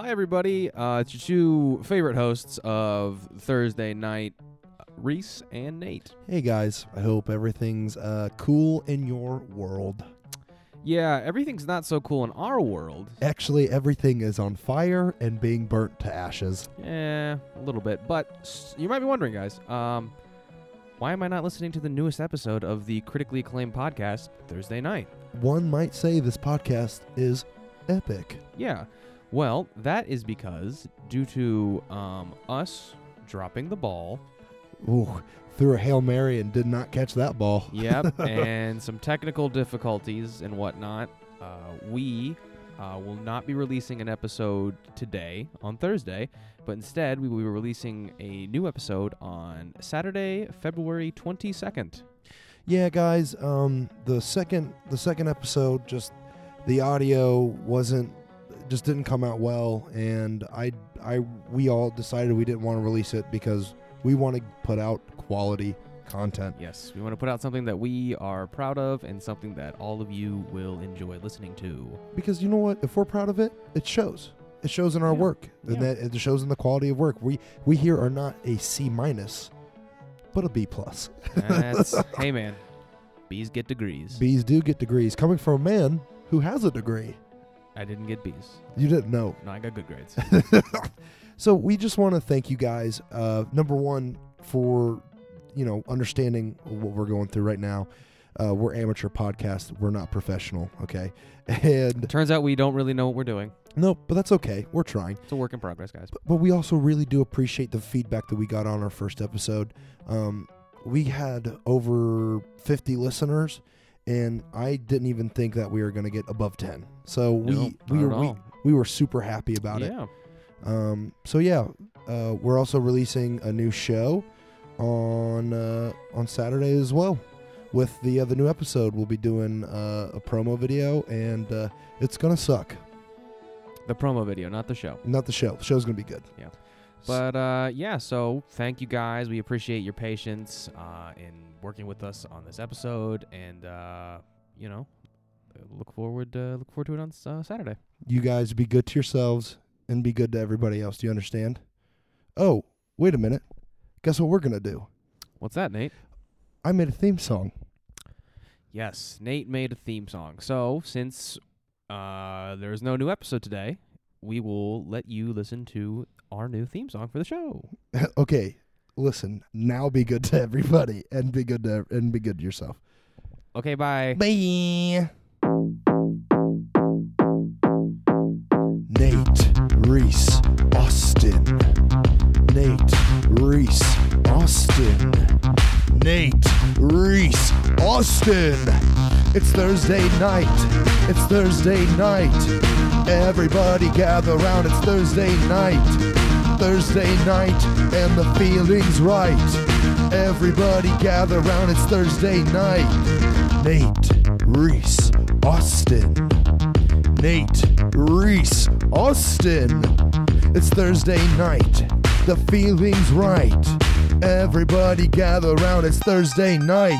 Hi, everybody. Uh, it's your two favorite hosts of Thursday night, Reese and Nate. Hey guys, I hope everything's uh, cool in your world. Yeah, everything's not so cool in our world. Actually, everything is on fire and being burnt to ashes. Yeah, a little bit. But s- you might be wondering, guys, um, why am I not listening to the newest episode of the critically acclaimed podcast Thursday night? One might say this podcast is epic. Yeah. Well, that is because due to um, us dropping the ball, Ooh, threw a Hail Mary and did not catch that ball. yep, and some technical difficulties and whatnot, uh, we uh, will not be releasing an episode today on Thursday, but instead we will be releasing a new episode on Saturday, February 22nd. Yeah, guys, um, the second the second episode just the audio wasn't just didn't come out well and I I we all decided we didn't want to release it because we want to put out quality content. Yes, we want to put out something that we are proud of and something that all of you will enjoy listening to. because you know what if we're proud of it it shows it shows in our Yeah. work and that it shows in the quality of work we we here are not a c minus but a b plus That's, hey man, bees get degrees. Bees do get degrees coming from a man who has a degree I didn't get B's. you didn't know No, I got good grades. so we just want to thank you guys uh number one for you know understanding what we're going through right now uh, we're amateur podcast we're not professional okay and Turns out we don't really know what we're doing. no but that's okay we're trying It's a work in progress, guys. but, but we also really do appreciate the feedback that we got on our first episode. Um, we had over 50 listeners, and I didn't even think that we were going to get above 10. So we No, we were we, we were super happy about it. yeah. Um, so yeah, uh, we're also releasing a new show on uh, on Saturday as well. With the uh, the new episode, we'll be doing uh, a promo video, and uh, it's gonna suck. The promo video, not the show. Not the show. The show's gonna be good. Yeah. But uh, yeah, so thank you guys. We appreciate your patience uh, in working with us on this episode, and uh, you know, look forward uh, look forward to it on uh, Saturday. you guys be good to yourselves and be good to everybody else. Do you understand? Oh, wait a minute. Guess what we're going to do? What's that, Nate? I made a theme song. Yes, Nate made a theme song. So since uh, there's no new episode today, we will let you listen to our new theme song for the show. okay, listen. Now be good to everybody and be good to and be good to yourself. Okay, bye. Bye. Nate Reese Austin. Nate Reese Austin. Nate Reese Austin. It's Thursday night. It's Thursday night. Everybody gather around. It's Thursday night. Thursday night and the feeling's right. Everybody gather around. It's Thursday night. Nate Reese Austin. Nate Reese Austin. It's Thursday night. The feeling's right. Everybody gather around. It's Thursday night.